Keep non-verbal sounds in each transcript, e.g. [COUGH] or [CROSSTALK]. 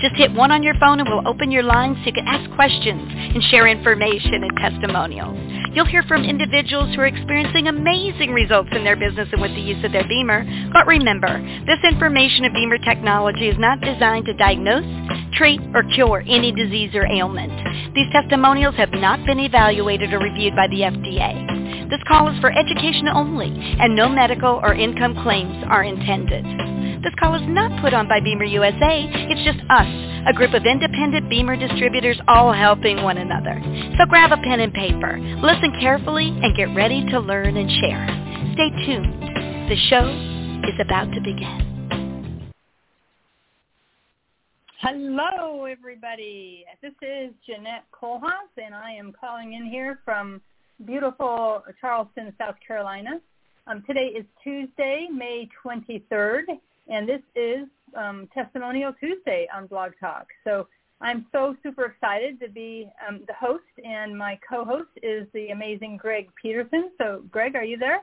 Just hit one on your phone and we'll open your line so you can ask questions and share information and testimonials. You'll hear from individuals who are experiencing amazing results in their business and with the use of their BEMER. But remember, this information of BEMER technology is not designed to diagnose, treat, or cure any disease or ailment. These testimonials have not been evaluated or reviewed by the FDA. This call is for education only, and no medical or income claims are intended. This call is not put on by BEMER USA. It's just us, a group of independent BEMER distributors all helping one another. So grab a pen and paper, listen carefully, and get ready to learn and share. Stay tuned. The show is about to begin. Hello, everybody. This is Jeannette Kohlhaas, and I am calling in here from beautiful Charleston, South Carolina. Um, today is Tuesday, May 23rd, and this is um, Testimonial Tuesday on Blog Talk. So I'm so super excited to be um, the host, and my co-host is the amazing Greg Peterson. So, Greg, are you there?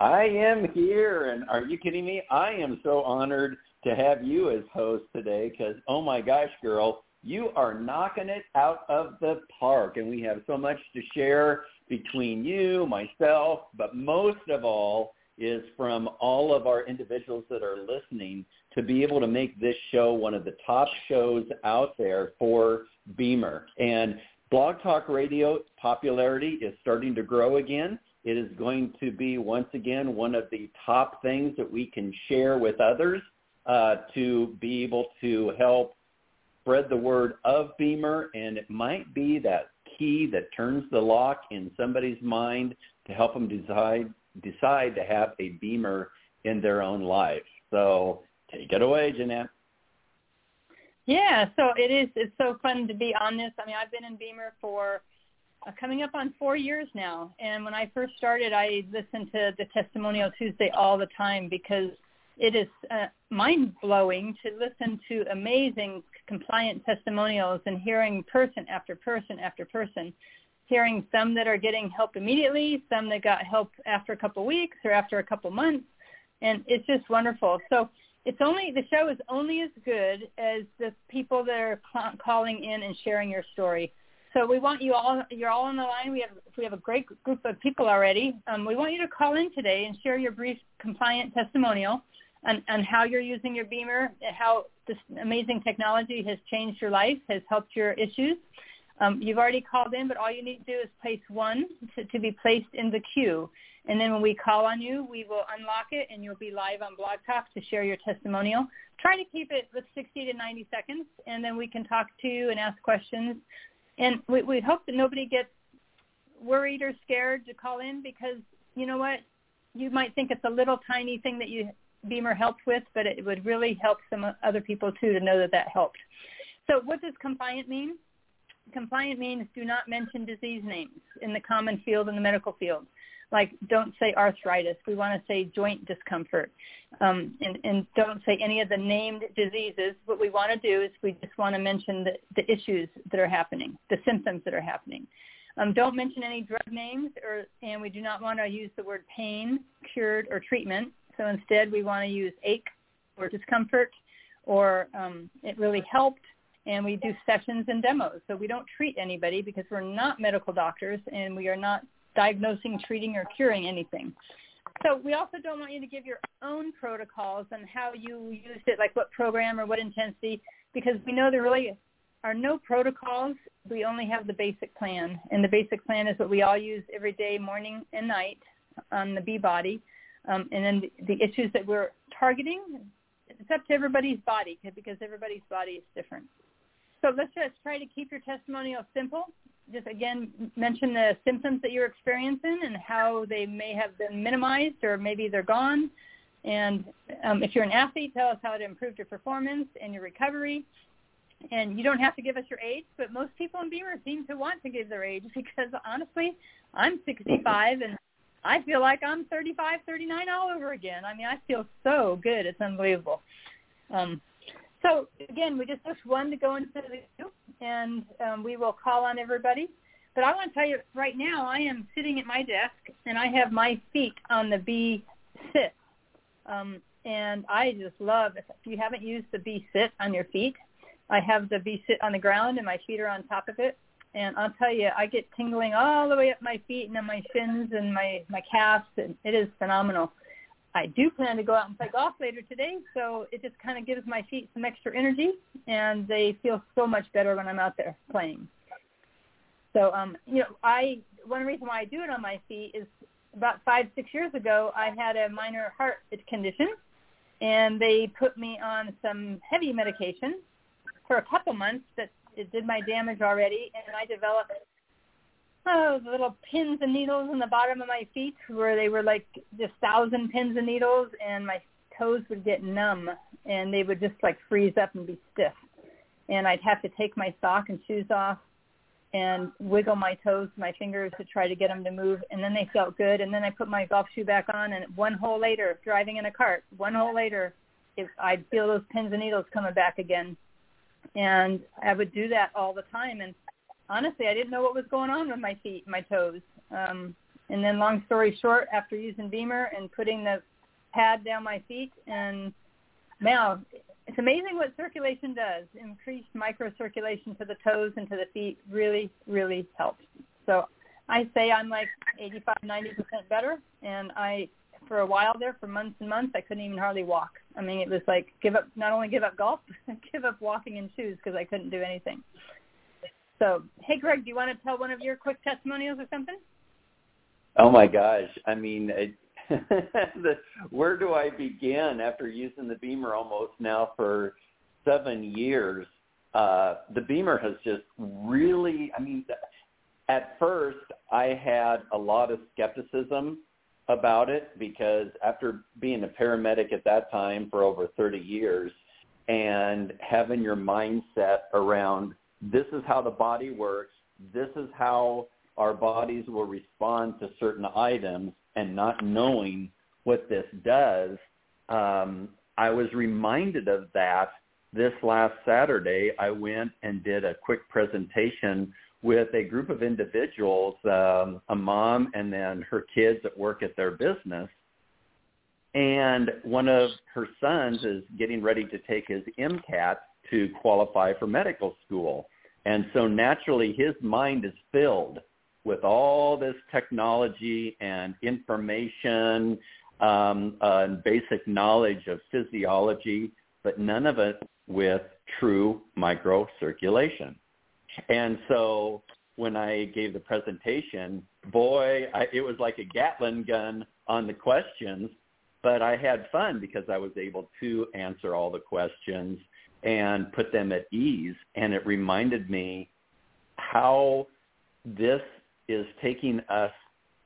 I am here, and are you kidding me? I am so honored to have you as host today because, oh my gosh, girl, you are knocking it out of the park, and we have so much to share between you, myself, but most of all, is from all of our individuals that are listening to be able to make this show one of the top shows out there for BEMER. And Blog Talk Radio popularity is starting to grow again. It is going to be once again one of the top things that we can share with others uh, to be able to help spread the word of BEMER. And it might be that key that turns the lock in somebody's mind to help them decide decide to have a BEMER in their own life. So take it away, Jeannette. Yeah, so it is. It's so fun to be on this. I mean, I've been in BEMER for uh, coming up on four years now. And when I first started, I listened to the Testimonial Tuesday all the time because it is uh, mind-blowing to listen to amazing compliant testimonials and hearing person after person after person hearing some that are getting help immediately, some that got help after a couple weeks or after a couple months, and it's just wonderful. So it's only the show is only as good as the people that are cl- calling in and sharing your story. So we want you all. You're all on the line. We have we have a great group of people already. Um, we want you to call in today and share your brief compliant testimonial on how you're using your BEMER, how this amazing technology has changed your life, has helped your issues. Um, you've already called in, but all you need to do is place one to, to be placed in the queue. And then when we call on you, we will unlock it and you'll be live on Blog Talk to share your testimonial. Try to keep it with 60 to 90 seconds, and then we can talk to you and ask questions. And we, we hope that nobody gets worried or scared to call in because, you know what, you might think it's a little tiny thing that you BEMER helped with, but it would really help some other people too to know that that helped. So what does compliant mean? compliant means do not mention disease names in the common field and the medical field. Like don't say arthritis. We want to say joint discomfort. Um, and, and don't say any of the named diseases. What we want to do is we just want to mention the, the issues that are happening, the symptoms that are happening. Um, don't mention any drug names, or, and we do not want to use the word pain, cured, or treatment. So instead, we want to use ache or discomfort, or um, it really helped, and we do sessions and demos. So we don't treat anybody because we're not medical doctors and we are not diagnosing, treating, or curing anything. So we also don't want you to give your own protocols and how you used it, like what program or what intensity, because we know there really are no protocols. We only have the basic plan. And the basic plan is what we all use every day, morning and night on the B body. Um, and then the, issues that we're targeting, it's up to everybody's body because everybody's body is different. So let's just try to keep your testimonial simple. Just again, mention the symptoms that you're experiencing and how they may have been minimized or maybe they're gone. And um, if you're an athlete, tell us how it improved your performance and your recovery. and you don't have to give us your age, but most people in BEMER seem to want to give their age [LAUGHS] because honestly, I'm 65 and I feel like I'm 35, 39 all over again. I mean, I feel so good. It's unbelievable. Um, so again, we just pushed one to go into the queue, and um, we will call on everybody. But I want to tell you right now, I am sitting at my desk, and I have my feet on the B sit. Um, and I just love, if you haven't used the B sit on your feet, I have the B sit on the ground and my feet are on top of it. And I'll tell you, I get tingling all the way up my feet and on my shins and my, my calves. And it is phenomenal. I do plan to go out and play golf later today, so it just kind of gives my feet some extra energy, and they feel so much better when I'm out there playing. So, um, you know, I one reason why I do it on my feet is about five, six years ago, I had a minor heart condition, and they put me on some heavy medication for a couple months that it did my damage already, and I developed oh little pins and needles in the bottom of my feet where they were like just thousand pins and needles, and my toes would get numb, and they would just like freeze up and be stiff, and I'd have to take my sock and shoes off and wiggle my toes, my fingers to try to get them to move. And then they felt good. And then I put my golf shoe back on, and one hole later, driving in a cart, one hole later, if I'd feel those pins and needles coming back again and I would do that all the time. And honestly, I didn't know what was going on with my feet, my toes. Um, and then, long story short, after using BEMER and putting the pad down my feet, and now it's amazing what circulation does. Increased microcirculation to the toes and to the feet really, really helps. So I say I'm like 85, 90% better, and I for a while there for months and months. I couldn't even hardly walk. I mean, it was like give up not only give up golf, [LAUGHS] give up walking in shoes because I couldn't do anything. So, hey, Greg, do you want to tell one of your quick testimonials or something? Oh my gosh! I mean, it, [LAUGHS] the, where do I begin after using the BEMER almost now for seven years? Uh, the BEMER has just really, I mean, at first I had a lot of skepticism about it because after being a paramedic at that time for over 30 years and having your mindset around this is how the body works, this is how our bodies will respond to certain items and not knowing what this does, um, I was reminded of that this last Saturday. I went and did a quick presentation with a group of individuals, um, a mom and then her kids that work at their business. And one of her sons is getting ready to take his MCAT to qualify for medical school. And so naturally his mind is filled with all this technology and information um, uh, and basic knowledge of physiology, but none of it with true microcirculation. And so when I gave the presentation, boy, I, it was like a Gatling gun on the questions, but I had fun because I was able to answer all the questions and put them at ease. And it reminded me how this is taking us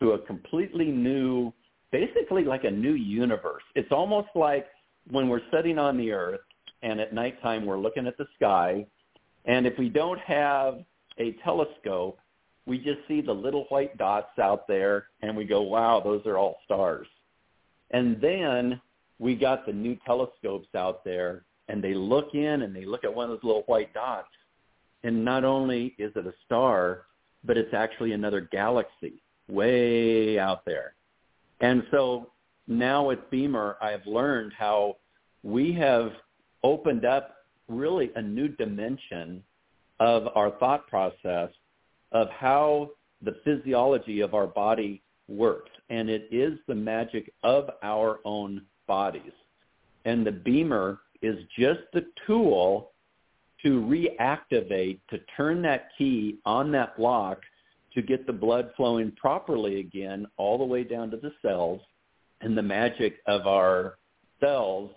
to a completely new, basically like a new universe. It's almost like when we're sitting on the earth and at nighttime we're looking at the sky and if we don't have a telescope, we just see the little white dots out there and we go, wow, those are all stars. And then we got the new telescopes out there and they look in and they look at one of those little white dots. And not only is it a star, but it's actually another galaxy way out there. And so now with BEMER, I've learned how we have opened up really a new dimension of our thought process of how the physiology of our body works. And it is the magic of our own bodies. And the BEMER is just the tool to reactivate, to turn that key on that block to get the blood flowing properly again all the way down to the cells and the magic of our cells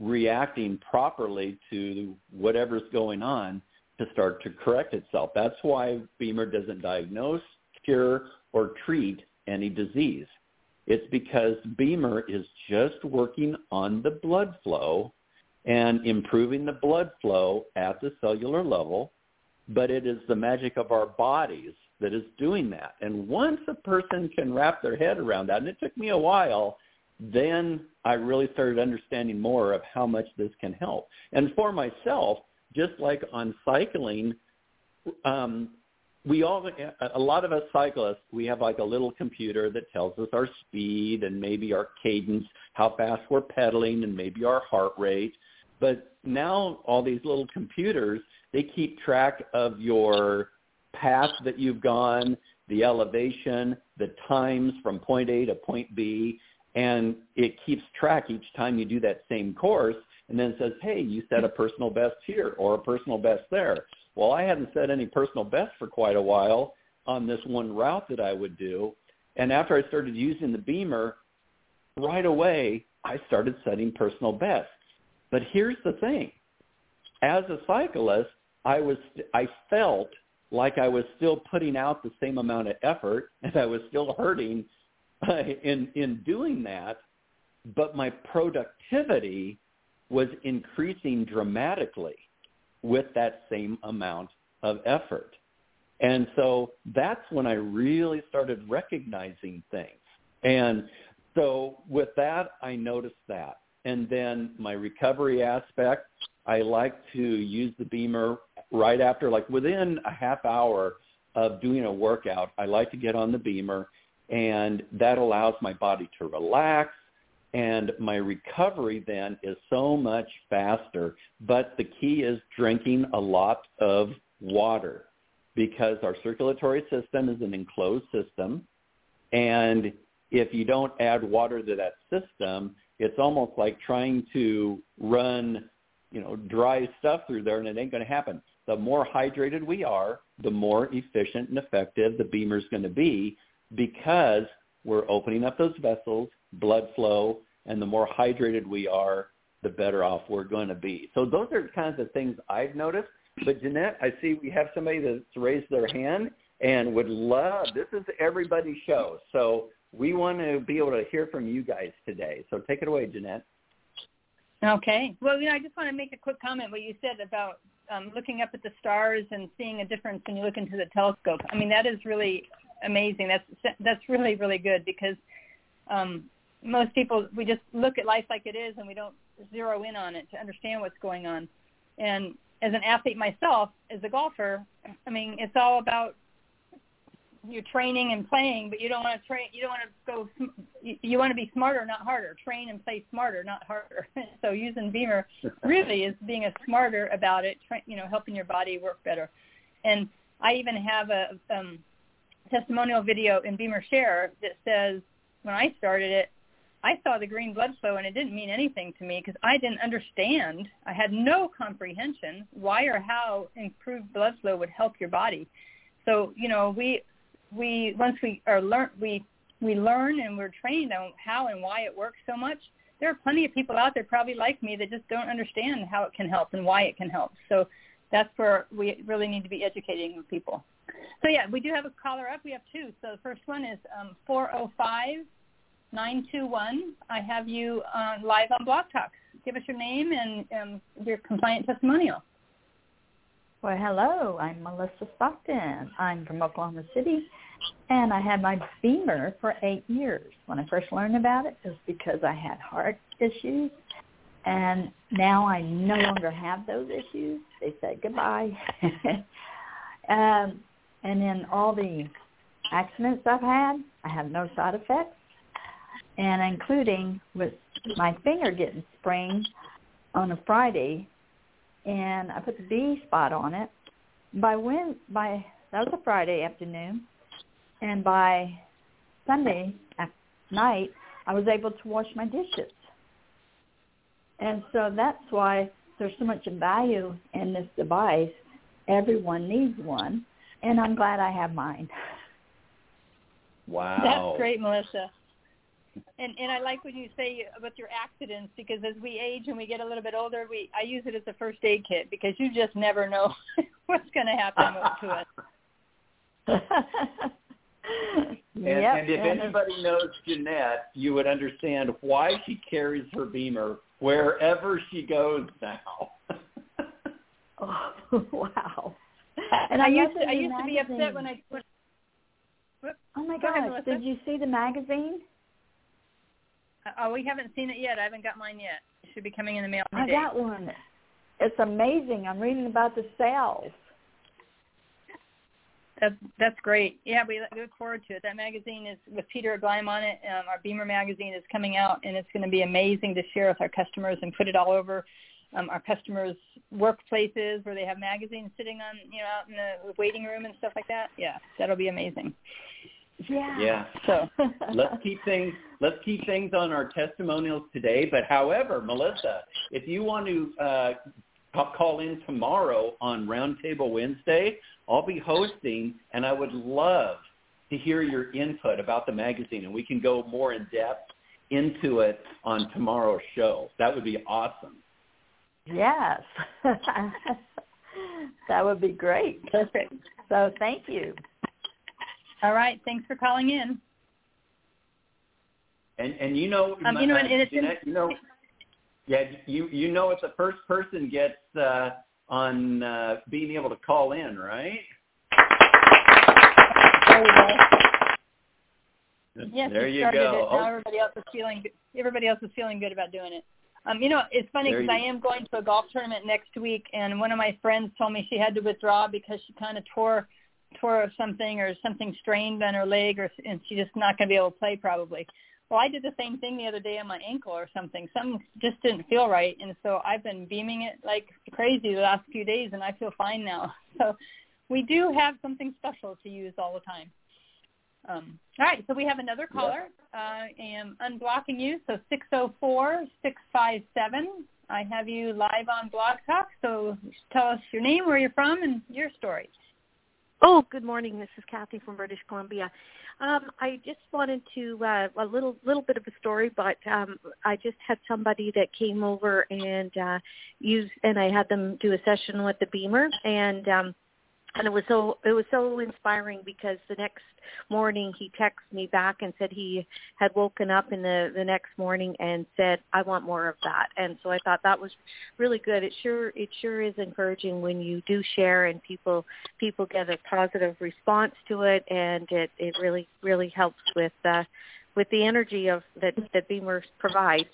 reacting properly to whatever's going on to start to correct itself. That's why BEMER doesn't diagnose, cure, or treat any disease. It's because BEMER is just working on the blood flow and improving the blood flow at the cellular level, but it is the magic of our bodies that is doing that. And once a person can wrap their head around that, and it took me a while, then I really started understanding more of how much this can help. And for myself, just like on cycling, um, we all a lot of us cyclists we have like a little computer that tells us our speed and maybe our cadence how fast we're pedaling and maybe our heart rate but now all these little computers they keep track of your path that you've gone the elevation the times from point a to point b and it keeps track each time you do that same course and then says hey you set a personal best here or a personal best there well, I hadn't set any personal best for quite a while on this one route that I would do. And after I started using the BEMER, right away, I started setting personal bests. But here's the thing. As a cyclist, I was I felt like I was still putting out the same amount of effort and I was still hurting [LAUGHS] in in doing that, but my productivity was increasing dramatically with that same amount of effort. And so that's when I really started recognizing things. And so with that, I noticed that. And then my recovery aspect, I like to use the BEMER right after, like within a half hour of doing a workout, I like to get on the BEMER and that allows my body to relax and my recovery then is so much faster. But the key is drinking a lot of water because our circulatory system is an enclosed system. And if you don't add water to that system, it's almost like trying to run, you know, dry stuff through there and it ain't going to happen. The more hydrated we are, the more efficient and effective the BEMER is going to be because we're opening up those vessels, blood flow, and the more hydrated we are, the better off we're going to be. So those are kinds of things I've noticed. But Jeannette, I see we have somebody that's raised their hand and would love, this is everybody's show. So we want to be able to hear from you guys today. So take it away, Jeannette. Okay. Well, you know, I just want to make a quick comment what you said about um, looking up at the stars and seeing a difference when you look into the telescope. I mean, that is really amazing. That's that's really really good because um, most people we just look at life like it is and we don't zero in on it to understand what's going on. And as an athlete myself, as a golfer, I mean, it's all about your training and playing, but you don't want to train. You don't want to go. You, you want to be smarter, not harder. Train and play smarter, not harder. [LAUGHS] so using BEMER really is being a smarter about it. Tra- you know, helping your body work better. And I even have a um, testimonial video in BEMER Share that says when I started it, I saw the green blood flow and it didn't mean anything to me because I didn't understand. I had no comprehension why or how improved blood flow would help your body. So, you know, we we once we are learn we we learn and we're trained on how and why it works so much. There are plenty of people out there probably like me that just don't understand how it can help and why it can help. So that's where we really need to be educating people. So yeah, we do have a caller up. We have two. So the first one is um, 405 921. I have you uh, live on Blog Talk. Give us your name and um, your compliant testimonial. Well, hello. I'm Melissa Stockton. I'm from Oklahoma City, and I had my BEMER for eight years. When I first learned about it, it was because I had heart issues, and now I no longer have those issues. They said goodbye. [LAUGHS] um, and in all the accidents I've had, I have no side effects and including with my finger getting sprained on a Friday, and I put the B spot on it. By when by that was a Friday afternoon, and by Sunday night I was able to wash my dishes. And so that's why there's so much value in this device. Everyone needs one, and I'm glad I have mine. Wow. That's great, Melissa. And and I like when you say about your accidents because as we age and we get a little bit older, we I use it as a first aid kit because you just never know [LAUGHS] what's going to happen [LAUGHS] to us. [LAUGHS] and, yep. and if anybody knows Jeannette, you would understand why she carries her BEMER wherever she goes now. oh, wow. [LAUGHS] And I, I used to I used magazine. to be upset when I when, Oh my gosh, did you see the magazine? Uh, oh, we haven't seen it yet. I haven't got mine yet. It should be coming in the mail. I got one. It's amazing. I'm reading about the sales. That's that's great. Yeah, we look forward to it. That magazine is with Peter Gleim on it. Um, our BEMER magazine is coming out, and it's going to be amazing to share with our customers and put it all over um, our customers' workplaces where they have magazines sitting on, you know, out in the waiting room and stuff like that. Yeah, that'll be amazing. Yeah. Yeah. So [LAUGHS] let's keep things let's keep things on our testimonials today. But however, Melissa, if you want to uh, call in tomorrow on Roundtable Wednesday, I'll be hosting, and I would love to hear your input about the magazine, and we can go more in depth into it on tomorrow's show. That would be awesome. Yes. [LAUGHS] that would be great. Perfect. So thank you. All right. Thanks for calling in. And and you know, um, you know, and Jeannette, you know, yeah, you you know, if the first person gets uh, on uh, being able to call in, right? Yes, there you go. It. Now oh. everybody else is feeling everybody else is feeling good about doing it. Um, you know, it's funny because I am going to a golf tournament next week, and one of my friends told me she had to withdraw because she kind of tore tore something or something strained on her leg, or and she's just not going to be able to play probably. Well, I did the same thing the other day on my ankle or something. Something just didn't feel right, and so I've been beaming it like crazy the last few days, and I feel fine now. [LAUGHS] So we do have something special to use all the time. Um, all right, so we have another caller. I am unblocking you, so 604-657. I have you live on Blog Talk, so tell us your name, where you're from, and your story. Oh, good morning. This is Kathy from British Columbia. Um, I just wanted to uh, a little little bit of a story, but um, I just had somebody that came over and uh, used, and I had them do a session with the BEMER, and um, and it was so it was so inspiring because the next morning he texted me back and said he had woken up in the the next morning and said I want more of that. And so I thought that was really good. It sure it sure is encouraging when you do share and people people get a positive response to it. And it it really really helps with uh with the energy of that that BEMER provides.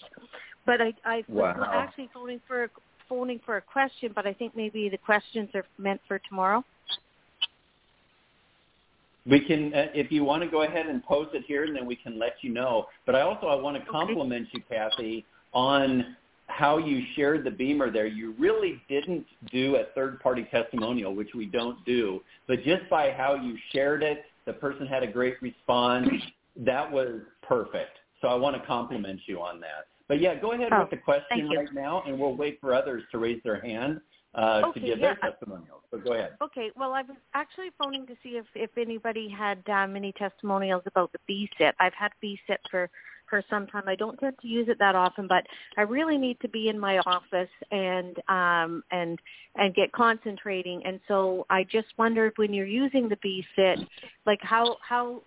But I I wow. was actually phoning for phoning for a question but I think maybe the questions are meant for tomorrow we can, uh, if you want to go ahead and post it here, and then we can let you know. But I also I want to compliment you, Kathy, on how you shared the BEMER there. You really didn't do a third-party testimonial, which we don't do, but just by how you shared it, the person had a great response. That was perfect. So I want to compliment you on that. But yeah, go ahead oh, with the question right now, and we'll wait for others to raise their hand uh, okay, to give yeah. their testimonials. So go ahead. Okay. Well, I was actually phoning to see if if anybody had um, any testimonials about the BSIT. I've had BSIT for for some time. I don't tend to use it that often, but I really need to be in my office and um, and and get concentrating. And so I just wondered when you're using the BSIT, like how how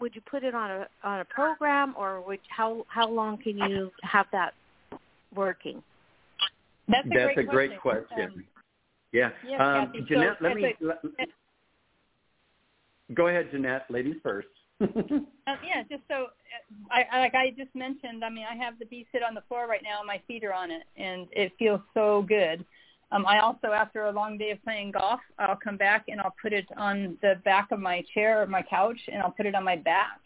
would you put it on a on a program, or would how how long can you have that working? That's a That's great a great question. question. Um, yeah. Yes, um, Kathy. Jeannette, so let me a, let, go ahead, Jeannette. Ladies first. uh, [LAUGHS] yeah, just so I, I like I just mentioned. I mean, I have the BSIT on the floor right now. and My feet are on it, and it feels so good. Um, I also, after a long day of playing golf, I'll come back and I'll put it on the back of my chair or my couch, and I'll put it on my back.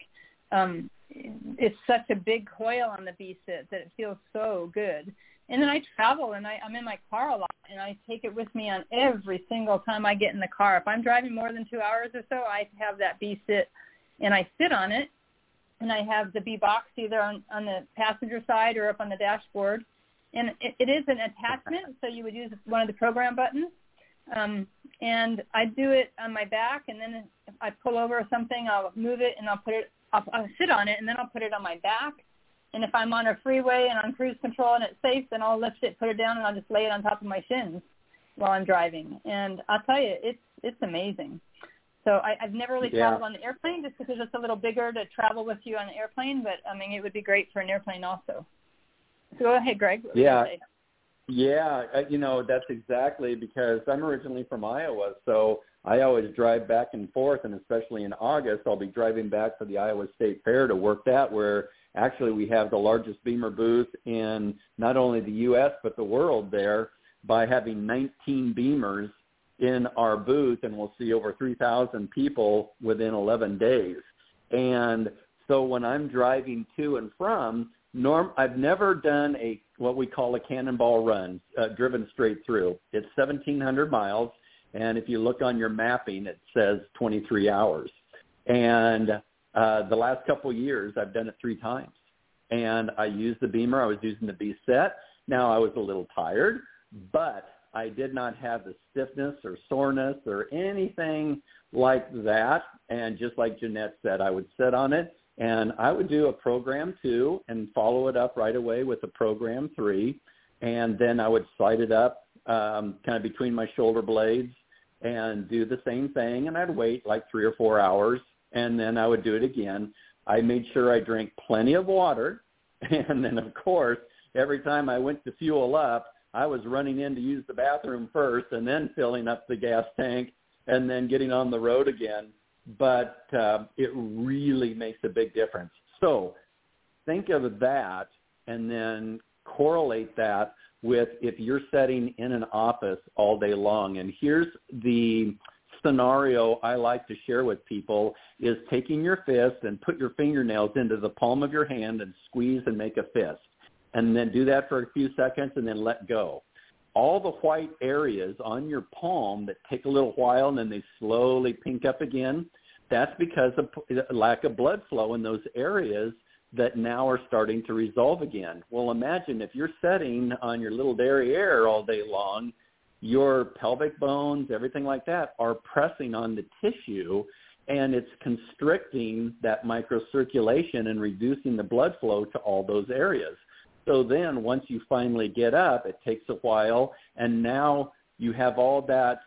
Um, it's such a big coil on the BSIT that it feels so good. And then I travel and I, I'm in my car a lot and I take it with me on every single time I get in the car. If I'm driving more than two hours or so, I have that BSIT and I sit on it and I have the B box either on, on the passenger side or up on the dashboard. And it, it is an attachment, so you would use one of the program buttons. Um, and I do it on my back, and then if I pull over or something, I'll move it and I'll put it. I'll, I'll sit on it, and then I'll put it on my back and if I'm on a freeway and on cruise control and it's safe, then I'll lift it, put it down, and I'll just lay it on top of my shins while I'm driving. And I'll tell you, it's it's amazing. So I, I've never really yeah. traveled on the airplane just because it's a little bigger to travel with you on the airplane. But I mean, it would be great for an airplane also. So go ahead, Greg. yeah. Yeah, uh, you know, that's exactly because I'm originally from Iowa, so I always drive back and forth, and especially in August, I'll be driving back for the Iowa State Fair to work that, where actually we have the largest BEMER booth in not only the U.S. but the world there by having 19 BEMERs in our booth, and we'll see over 3,000 people within 11 days. And so when I'm driving to and from, norm I've never done a what we call a cannonball run, uh, driven straight through. It's 1,700 miles, and if you look on your mapping, it says 23 hours. And uh, the last couple of years, I've done it three times. And I used the BEMER. I was using the B sit. Now I was a little tired, but I did not have the stiffness or soreness or anything like that. And just like Jeannette said, I would sit on it and I would do a program two and follow it up right away with a program three. And then I would slide it up um, kind of between my shoulder blades and do the same thing. And I'd wait like three or four hours and then I would do it again. I made sure I drank plenty of water. [LAUGHS] And then, of course, every time I went to fuel up, I was running in to use the bathroom first and then filling up the gas tank and then getting on the road again but uh, it really makes a big difference. So think of that and then correlate that with if you're sitting in an office all day long. And here's the scenario I like to share with people is taking your fist and put your fingernails into the palm of your hand and squeeze and make a fist. And then do that for a few seconds and then let go all the white areas on your palm that take a little while and then they slowly pink up again, that's because of lack of blood flow in those areas that now are starting to resolve again. Well, imagine if you're sitting on your little derriere all day long, your pelvic bones, everything like that are pressing on the tissue and it's constricting that microcirculation and reducing the blood flow to all those areas. So then once you finally get up, it takes a while, and now you have all that.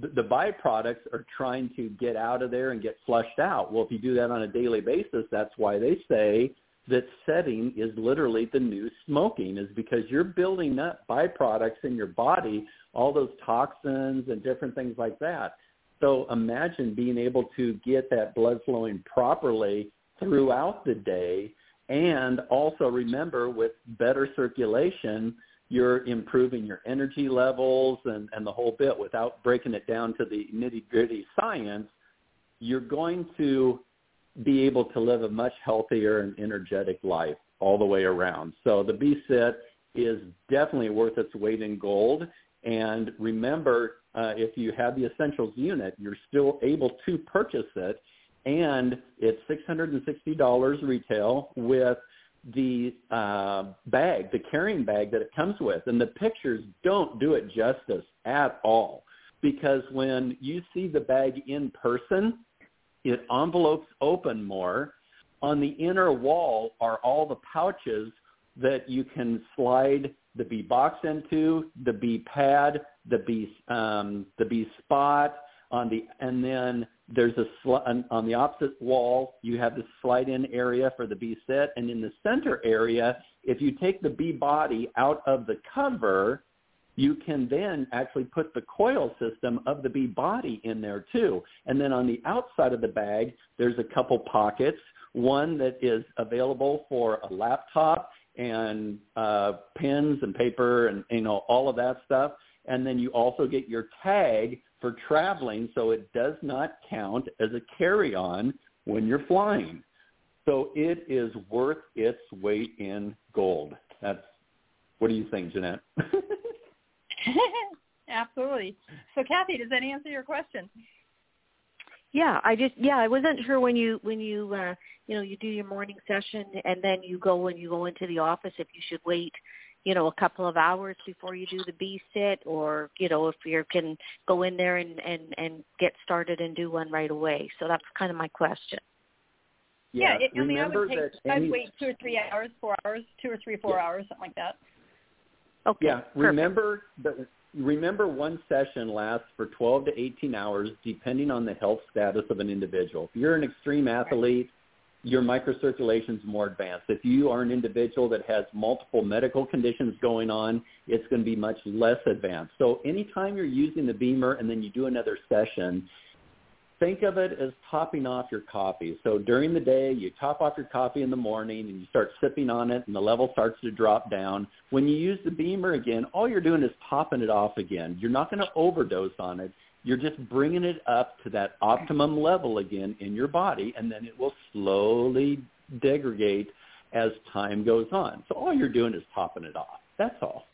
The byproducts are trying to get out of there and get flushed out. Well, if you do that on a daily basis, that's why they say that setting is literally the new smoking is because you're building up byproducts in your body, all those toxins and different things like that. So imagine being able to get that blood flowing properly throughout the day and also remember with better circulation, you're improving your energy levels and, and the whole bit without breaking it down to the nitty gritty science. You're going to be able to live a much healthier and energetic life all the way around. So the B-Sit is definitely worth its weight in gold. And remember, uh, if you have the Essentials unit, you're still able to purchase it and it's $660 retail with the uh, bag, the carrying bag that it comes with. And the pictures don't do it justice at all because when you see the bag in person, it envelopes open more. On the inner wall are all the pouches that you can slide the B box into, the B pad, the B um, the B spot on the, and then there's a sl- on, the opposite wall, you have the slide-in area for the B sit, and in the center area, if you take the B body out of the cover, you can then actually put the coil system of the B body in there too. And then on the outside of the bag, there's a couple pockets. One that is available for a laptop and uh, pens and paper and you know all of that stuff. And then you also get your tag for traveling, so it does not count as a carry-on when you're flying. So it is worth its weight in gold. That's what do you think, Jeannette? [LAUGHS] [LAUGHS] Absolutely. So Kathy, does that answer your question? Yeah, I just yeah, I wasn't sure when you when you uh you know, you do your morning session and then you go and you go into the office if you should wait you know, a couple of hours before you do the B sit or, you know, if you can go in there and, and, and get started and do one right away. So that's kind of my question. Yeah, yeah it, I mean, I would take, any... I'd wait two or three hours, four hours, two or three, four yeah. hours, something like that. Okay. Yeah, remember the, remember one session lasts for 12 to 18 hours depending on the health status of an individual. If you're an extreme athlete, your microcirculation is more advanced. If you are an individual that has multiple medical conditions going on, it's going to be much less advanced. So anytime you're using the BEMER and then you do another session, think of it as topping off your coffee. So during the day, you top off your coffee in the morning and you start sipping on it and the level starts to drop down. When you use the BEMER again, all you're doing is topping it off again. You're not going to overdose on it. You're just bringing it up to that optimum level again in your body, and then it will slowly degrade as time goes on. So all you're doing is topping it off. That's all.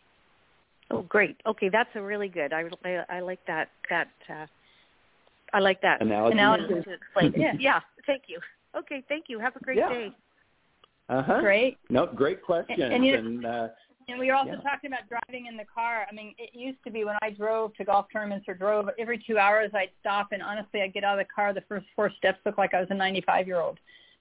Oh, great. Okay, that's a really good. I I, I like that that. Uh, I like that analogy. analogy to explain. yeah, yeah. Thank you. Okay, thank you. Have a great yeah. day. Uh huh. Great. No, great question. And, and, you, and uh, and we were also Yeah. talking about driving in the car. I mean, it used to be when I drove to golf tournaments or drove every two hours, I'd stop and honestly, I'd get out of the car. The first four steps looked like I was a 95 year old,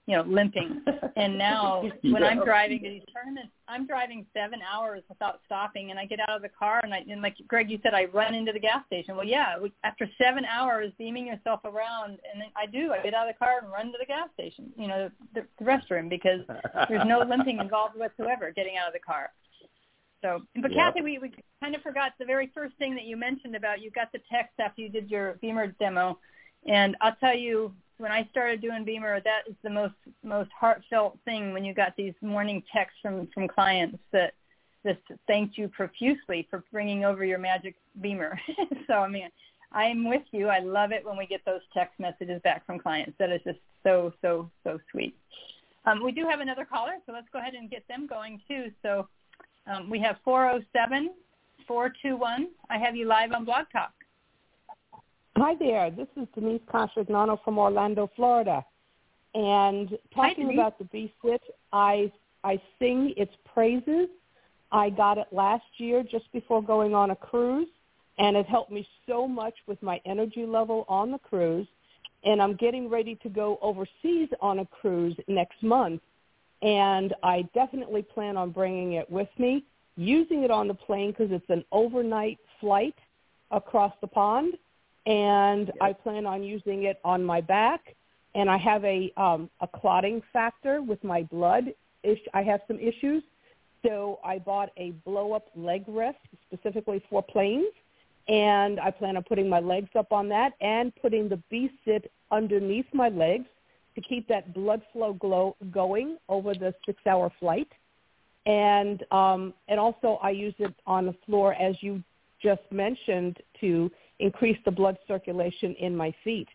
you know, limping. And now [LAUGHS] when I'm driving to these tournaments, I'm driving seven hours without stopping, and I get out of the car and I and like Greg, you said, I run into the gas station. Well, yeah, we- after seven hours beaming yourself around, and then I do. I get out of the car and run to the gas station, you know, the, the restroom because there's no limping involved whatsoever getting out of the car. So, but Yep. Kathy, we, we kind of forgot the very first thing that you mentioned about you got the text after you did your BEMER demo, and I'll tell you when I started doing BEMER, that is the most most heartfelt thing when you got these morning texts from from clients that just thanked you profusely for bringing over your magic BEMER. [LAUGHS] so I mean, I am with you. I love it when we get those text messages back from clients. That is just so so so sweet. Um, we do have another caller, so let's go ahead and get them going too. So um, we have 407 421. I have you live on Blog Talk. Hi there. This is Denise Contrignano from Orlando, Florida. And talking Denise. about the B-Sit, I I sing its praises. I got it last year just before going on a cruise, and it helped me so much with my energy level on the cruise. And I'm getting ready to go overseas on a cruise next month, and I definitely plan on bringing it with me, using it on the plane because it's an overnight flight across the pond and I plan on using it on my back. And I have a um, a clotting factor with my blood. Ish- I have some issues, so I bought a blow up leg rest specifically for planes, and I plan on putting my legs up on that and putting the B sit underneath my legs to keep that blood flow glow going over the six hour flight. And um, and also I use it on the floor as you just mentioned to increase the blood circulation in my feet.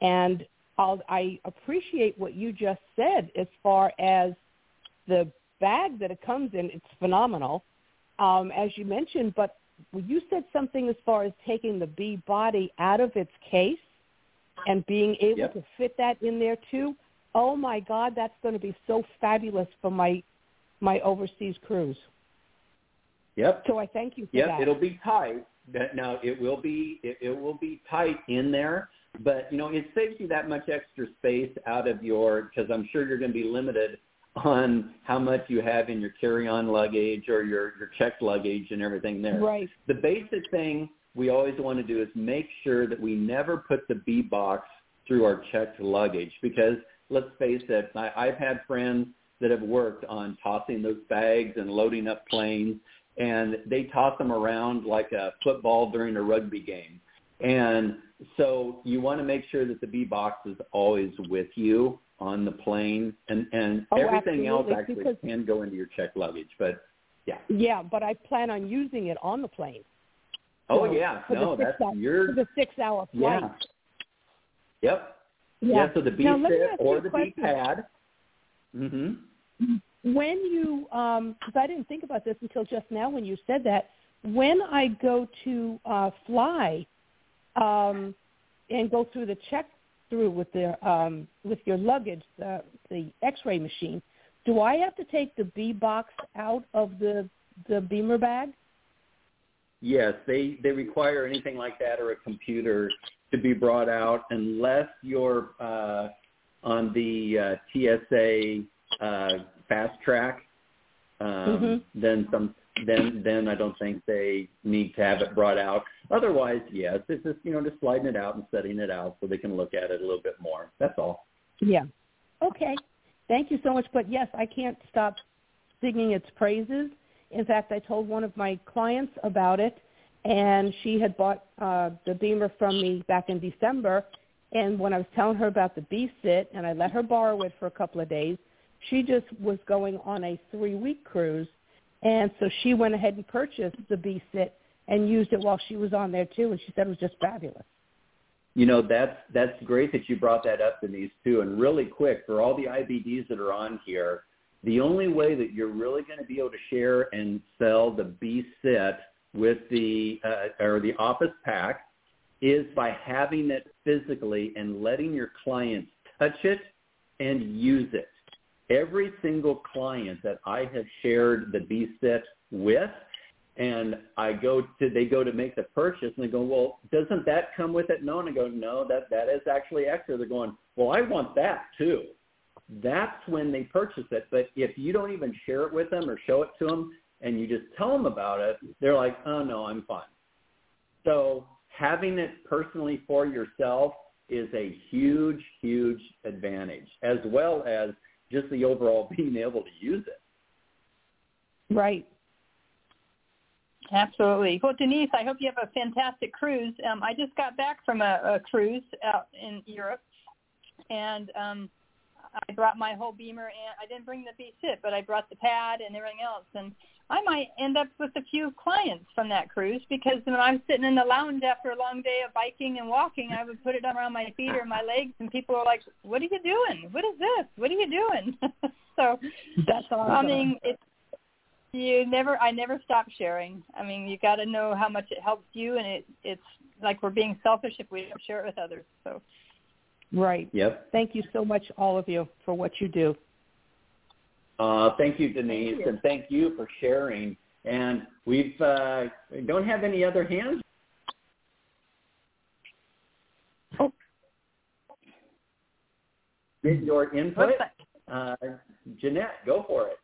And I'll, I appreciate what you just said as far as the bag that it comes in. It's phenomenal, um, as you mentioned. But you said something as far as taking the bee body out of its case and being able Yep. to fit that in there too. Oh my God, that's going to be so fabulous for my my overseas cruise. Yep. So I thank you for Yep, that. it'll be tight. Now it will be it, it will be tight in there, but you know it saves you that much extra space out of your because I'm sure you're going to be limited on how much you have in your carry-on luggage or your your checked luggage and everything there. Right. The basic thing we always want to do is make sure that we never put the B box through our checked luggage because let's face it, I, I've had friends that have worked on tossing those bags and loading up planes and they toss them around like a football during a rugby game. And so you want to make sure that the B box is always with you on the plane and, and Oh, everything else actually because- can go into your checked luggage. But yeah. Yeah, but I plan on using it on the plane. Oh So, yeah. No, that's hour, your for the six hour flight. yeah. Yep. Yeah. so the B Now, or the B question. pad. Mhm. When you, because I didn't think about this until just now when you said that, when I go to uh, fly um, and go through the check through with the um, with your luggage, the the X-ray machine, do I have to take the B box out of the the BEMER bag? Yes, they they require anything like that or a computer to be brought out unless you're uh, on the uh, TSA uh, fast track. Um, Mhm. Then some then then I don't think they need to have it brought out. Otherwise, yes, it's just you know just sliding it out and setting it out so they can look at it a little bit more. That's all. Yeah. Okay. Thank you so much. But yes, I can't stop singing its praises. In fact, I told one of my clients about it, and she had bought uh, the BEMER from me back in December. And when I was telling her about the B-Sit, and I let her borrow it for a couple of days, she just was going on a three-week cruise. And so she went ahead and purchased the B-Sit and used it while she was on there too, and she said it was just fabulous. You know, that's that's great that you brought that up, Denise, too. And really quick, for all the IBDs that are on here, the only way that you're really going to be able to share and sell the B sit with the uh, or the office pack is by having it physically and letting your clients touch it and use it. Every single client that I have shared the B sit with and I go to they go to make the purchase and they go, well, doesn't that come with it? No, and I go, no, that that is actually extra. They're going, well, I want that too. That's when they purchase it. But if you don't even share it with them or show it to them, and you just tell them about it, they're like, oh no, I'm fine. So having it personally for yourself is a huge, huge advantage, as well as just the overall [LAUGHS] being able to use it. Right. Absolutely. Well, Denise, I hope you have a fantastic cruise. Um, I just got back from a, a cruise out in Europe, and um, I brought my whole BEMER and I didn't bring the B sit, but I brought the pad and everything else. And I might end up with a few clients from that cruise because when I'm sitting in the lounge after a long day of biking and walking, I would put it around my feet or my legs, and people are like, "What are you doing? What is this? What are you doing?" [LAUGHS] so that's awesome. I mean, it's you never I never stop sharing. I mean, you got to know how much it helps you and it it's like we're being selfish if we don't share it with others. So Right. Yep. Thank you so much all of you for what you do. Uh, thank you, Denise, thank you. and thank you for sharing. And we've uh, don't have any other hands. Oh. Get your input. Uh, Jeannette, go for it.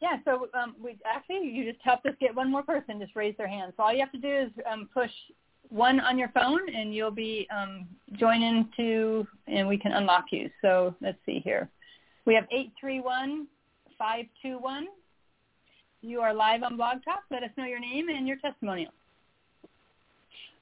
Yeah, so um, we actually you just helped us get one more person just raise their hand. So all you have to do is um, push one on your phone, and you'll be um, joining to, and we can unlock you. So let's see here. We have eight three one five two one. You are live on Blog Talk. Let us know your name and your testimonial.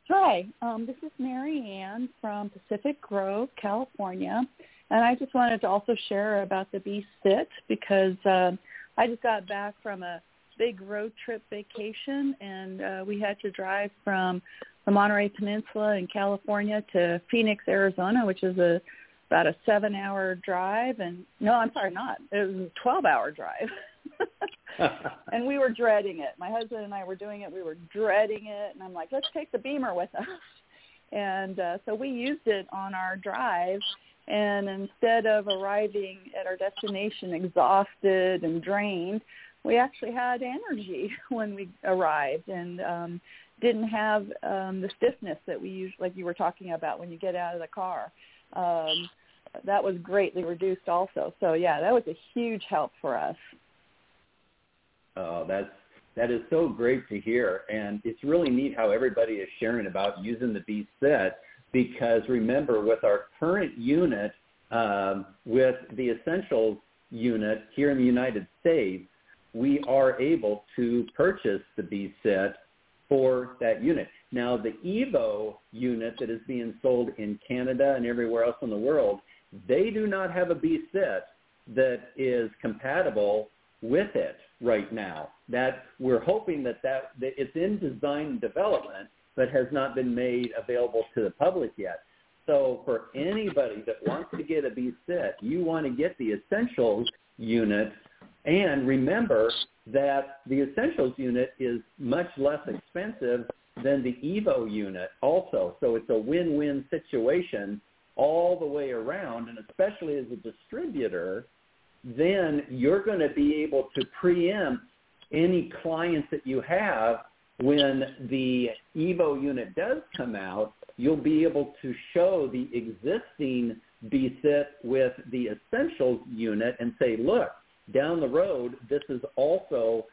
Hi, um, this is Mary Ann from Pacific Grove, California, and I just wanted to also share about the B Sit because. Uh, I just got back from a big road trip vacation, and uh, we had to drive from the Monterey Peninsula in California to Phoenix, Arizona, which is a about a seven-hour drive. And no, I'm sorry, not. It was a 12-hour drive. [LAUGHS] and we were dreading it. My husband and I were doing it. We were dreading it, and I'm like, let's take the BEMER with us. And uh, so we used it on our drive and instead of arriving at our destination exhausted and drained, we actually had energy [LAUGHS] when we arrived and um, didn't have um, the stiffness that we usually, like you were talking about when you get out of the car. Um, that was greatly reduced also. So yeah, that was a huge help for us. Oh, that's that is so great to hear, and it's really neat how everybody is sharing about using the B sit because remember, with our current unit, um, with the Essentials unit here in the United States, we are able to purchase the B sit for that unit. Now, the Evo unit that is being sold in Canada and everywhere else in the world, they do not have a B sit that is compatible with it right now. That we're hoping that, that, that it's in design and development, but has not been made available to the public yet. So for anybody that wants to get a B sit, you want to get the essentials unit and remember that the essentials unit is much less expensive than the Evo unit also. So it's a win-win situation all the way around and especially as a distributor, then you're going to be able to preempt any clients that you have when the Evo unit does come out, you'll be able to show the existing BSIT with the Essentials unit and say, look, down the road, this is also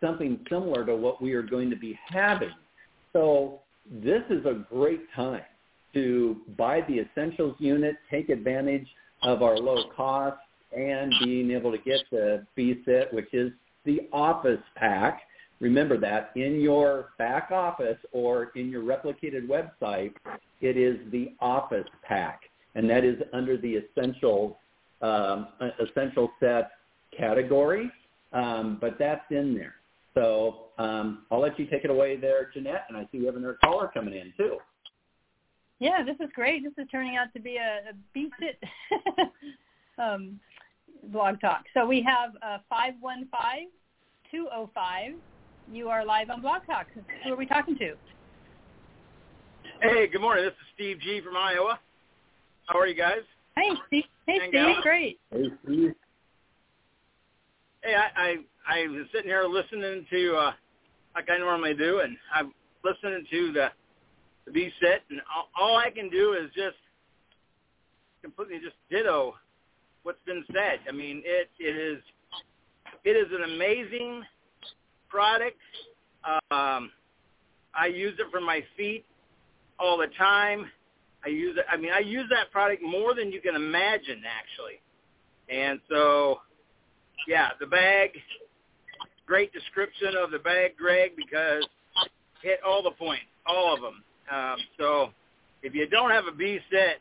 something similar to what we are going to be having. So this is a great time to buy the Essentials unit, take advantage of our low cost, and being able to get the B-Sit, which is the office pack. Remember that in your back office or in your replicated website, it is the office pack, and that is under the essential um, essential set category, um, but that's in there. So um, I'll let you take it away there, Jeannette, and I see we have another caller coming in too. Yeah, this is great. This is turning out to be a, a B-Sit [LAUGHS] um, blog talk. So we have uh, 515-205. You are live on Blog Talk. Who are we talking to? Hey, good morning. This is Steve G from Iowa. How are you guys? Hey, Steve. Hey, Steve. Great. Hey, Steve. Hey, I, I I was sitting here listening to uh like I normally do, and I'm listening to the the B sit, and all, all I can do is just completely just ditto what's been said. I mean, it it is it is an amazing product. Um, I use it for my feet all the time. I use it. I mean, I use that product more than you can imagine, actually. And so, yeah, the bag. Great description of the bag, Greg, because hit all the points, all of them. Um, so, if you don't have a B sit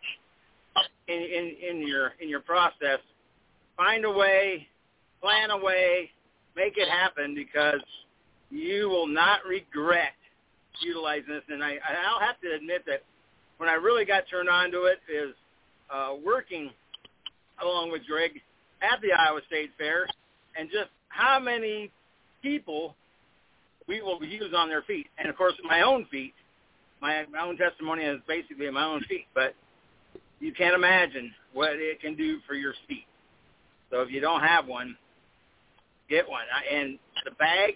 in, in in your in your process, find a way, plan a way, make it happen because you will not regret utilizing this. And I I'll have to admit that when I really got turned on to it is uh, working along with Greg at the Iowa State Fair, and just how many people we will use on their feet, and of course my own feet. My, my own testimony is basically my own feet, but you can't imagine what it can do for your feet. So if you don't have one, get one. And the bag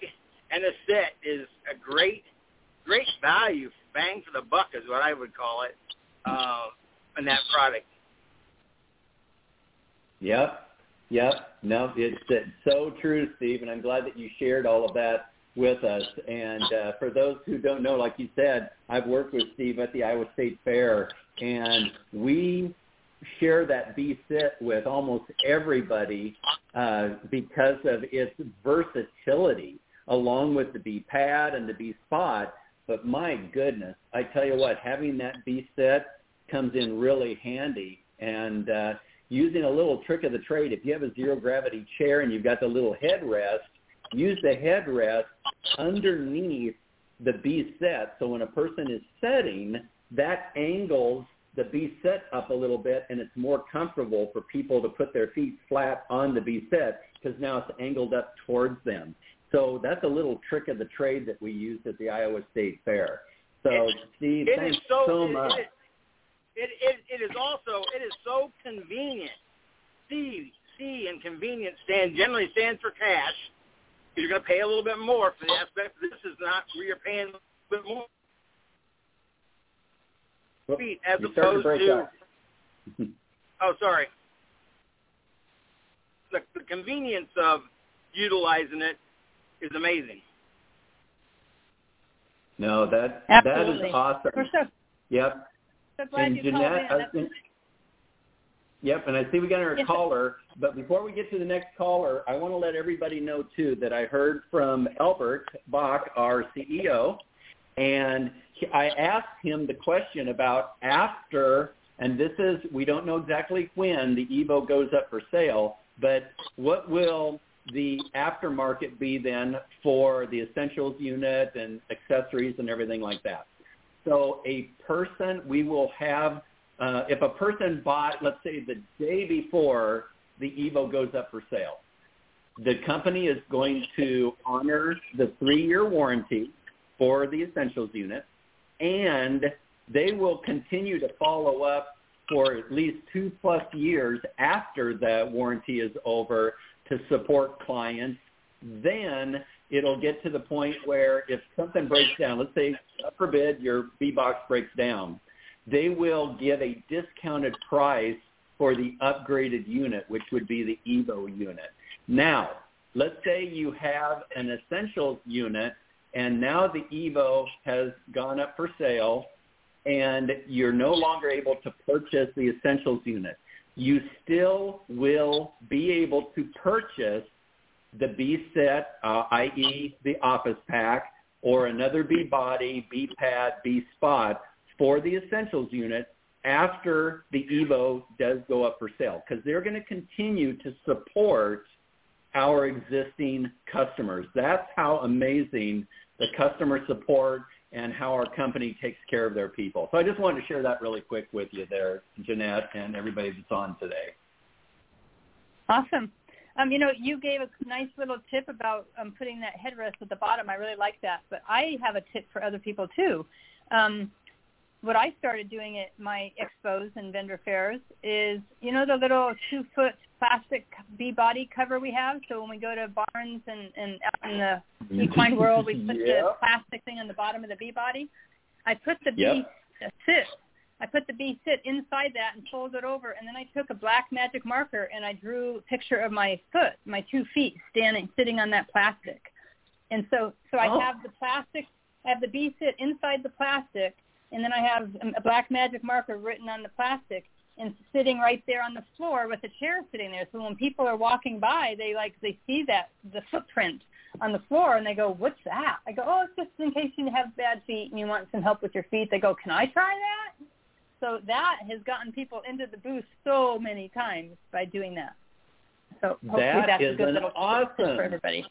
and the set is a great, great value, bang for the buck is what I would call it, uh, in that product. Yep. Yep. No, it's, it's so true, Steve, and I'm glad that you shared all of that with us. And uh, for those who don't know, like you said, I've worked with Steve at the Iowa State Fair, and we share that B-sit with almost everybody uh, because of its versatility, along with the B-pad and the B-spot. But my goodness, I tell you what, having that B-sit comes in really handy. And uh, using a little trick of the trade, if you have a zero gravity chair and you've got the little headrest, use the headrest underneath the B sit. So when a person is setting, that angles the B sit up a little bit and it's more comfortable for people to put their feet flat on the B sit because now it's angled up towards them. So that's a little trick of the trade that we used at the Iowa State Fair. So Steve, It thanks so, so much. It, it, it, it is also it is so convenient. C C and convenient stand generally stands for cash. You're going to pay a little bit more for the aspect. This is not where you're paying a little bit more Well, feet as you're opposed break to. [LAUGHS] [LAUGHS] Oh, sorry. The, the convenience of utilizing it is amazing. No, that that Absolutely. is awesome. We're so, Yep. So glad and you Jeannette, called in. Think, yep, and I see we got our Yes. caller, but before we get to the next caller, I want to let everybody know too that I heard from Albert Bach, our CEO, and he- I asked him the question about after, and this is we don't know exactly when the Evo goes up for sale, but what will the aftermarket be then for the essentials unit and accessories and everything like that? So a person, we will have, uh, if a person bought, let's say the day before the Evo goes up for sale, the company is going to honor the three-year warranty for the essentials unit, and they will continue to follow up for at least two plus years after the warranty is over to support clients. Then it'll get to the point where if something breaks down, let's say, God forbid, your B-Box breaks down, they will give a discounted price for the upgraded unit, which would be the Evo unit. Now, let's say you have an Essentials unit, and now the Evo has gone up for sale, and you're no longer able to purchase the Essentials unit. you still will be able to purchase the B sit, uh, i.e. the office pack, or another B body, B pad, B spot for the essentials unit after the Evo does go up for sale because they're going to continue to support our existing customers. That's how amazing the customer support and how our company takes care of their people. So I just wanted to share that really quick with you there, Jeannette, and everybody that's on today. Awesome. Um, you know, you gave a nice little tip about um, putting that headrest at the bottom. I really like that. But I have a tip for other people too. Um, what I started doing at my expos and vendor fairs is, you know, the little two foot plastic B body cover we have. So when we go to barns and, and out in the [LAUGHS] equine world, we put yep. the plastic thing on the bottom of the B body. I put the Yep. B sit. I put the B sit inside that and folded it over, and then I took a black magic marker and I drew a picture of my foot, my two feet standing, sitting on that plastic. And so, so I Oh. have the plastic, I have the B sit inside the plastic, and then I have a black magic marker written on the plastic and sitting right there on the floor with a chair sitting there. So when people are walking by, they like they see that the footprint on the floor and they go, "What's that?" I go, "Oh, it's just in case you have bad feet and you want some help with your feet." They go, "Can I try that?" So that has gotten people into the booth so many times by doing that. So hopefully That that's a good an little tip awesome- for everybody.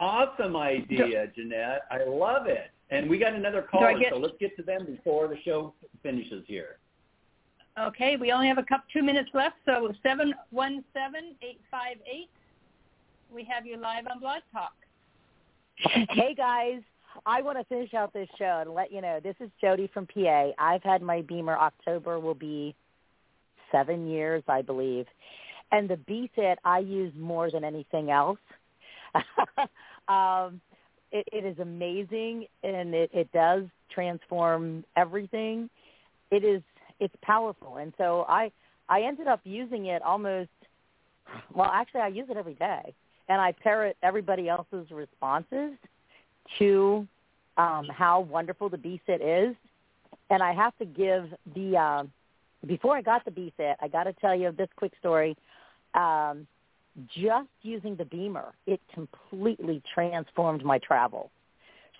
Awesome idea, Jeannette. I love it. And we got another I caller, get- so let's get to them before the show finishes here. Okay, we only have a couple two minutes left, so seven one seven eight five eight. We have you live on Blog Talk. hey guys, I want to finish out this show and let you know this is Jody from PA. I've had my BEMER. October will be seven years, I believe, and the B sit I use more than anything else. [LAUGHS] um, it, it is amazing, and it, it does transform everything. It is it's powerful, and so I I ended up using it almost. Well, actually, I use it every day and I parrot everybody else's responses to um, how wonderful the B sit is. And I have to give the um, before I got the B sit, I got to tell you this quick story. Um, just using the BEMER, it completely transformed my travel.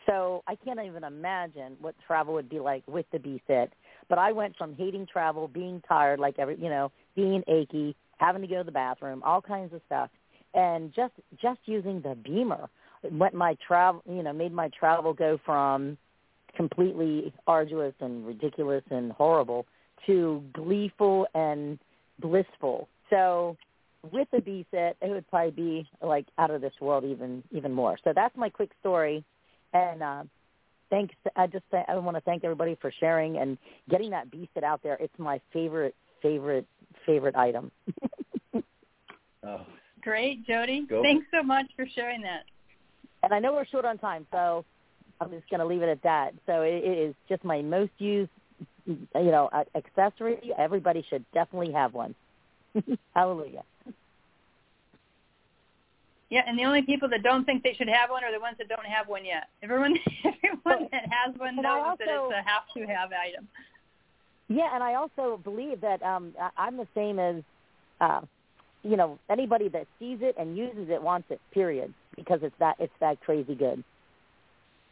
So I can't even imagine what travel would be like with the B sit. But I went from hating travel, being tired, like every you know, being achy, having to go to the bathroom, all kinds of stuff, and just just using the BEMER went my travel you know made my travel go from completely arduous and ridiculous and horrible to gleeful and blissful. So with the B sit, it would probably be like out of this world even even more. So that's my quick story, and uh, thanks. I just I want to thank everybody for sharing and getting that B sit out there. It's my favorite favorite favorite item. [LAUGHS] Oh, Great, Jody. Go. Thanks so much for sharing that. And I know we're short on time, so I'm just going to leave it at that. So it, it is just my most used, you know, accessory. Everybody should definitely have one. [LAUGHS] Hallelujah. Yeah, and the only people that don't think they should have one are the ones that don't have one yet. Everyone, [LAUGHS] everyone that has one knows that it's a have-to-have item. Yeah, and I also believe that um, I'm the same as, uh, you know, anybody that sees it and uses it wants it. Period, because it's that it's that crazy good.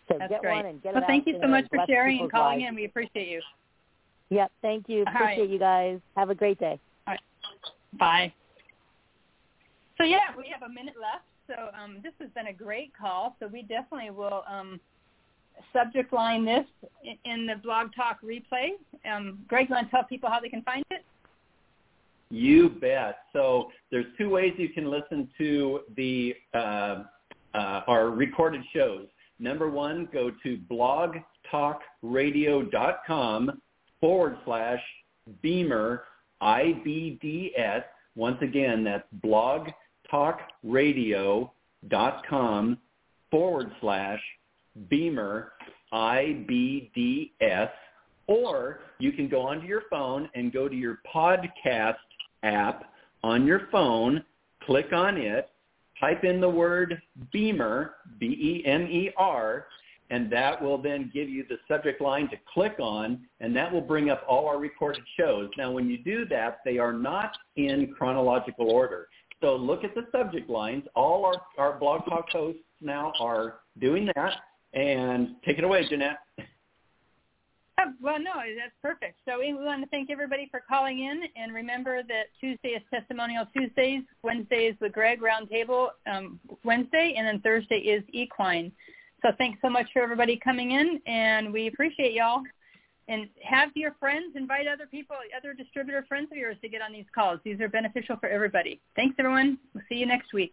So That's get great. one and get well, it thank out you so much for sharing and calling lives. in. We appreciate you. Yep, thank you. All right. Appreciate you guys. Have a great day. Bye. So yeah, we have a minute left. So um, this has been a great call. So we definitely will um, subject line this in, in the blog talk replay. Um, Greg, you want to tell people how they can find it? You bet. So there's two ways you can listen to the uh, uh, our recorded shows. Number one, go to blogtalkradio.com forward slash BEMER IBDS. Once again, that's blogtalkradio.com forward slash BEMER IBDS. Or you can go onto your phone and go to your podcast app on your phone, click on it, type in the word BEMER, B-E-M-E-R, and that will then give you the subject line to click on, and that will bring up all our recorded shows. Now, when you do that, they are not in chronological order. So look at the subject lines. All our, our Blog Talk hosts now are doing that. And take it away, Jeannette. [LAUGHS] Oh, well, no, that's perfect. So we want to thank everybody for calling in, and remember that Tuesday is Testimonial Tuesdays, Wednesday is the Greg Roundtable um, Wednesday, and then Thursday is Equine. So thanks so much for everybody coming in, and we appreciate y'all. And have your friends invite other people, other distributor friends of yours to get on these calls. These are beneficial for everybody. Thanks, everyone. We'll see you next week.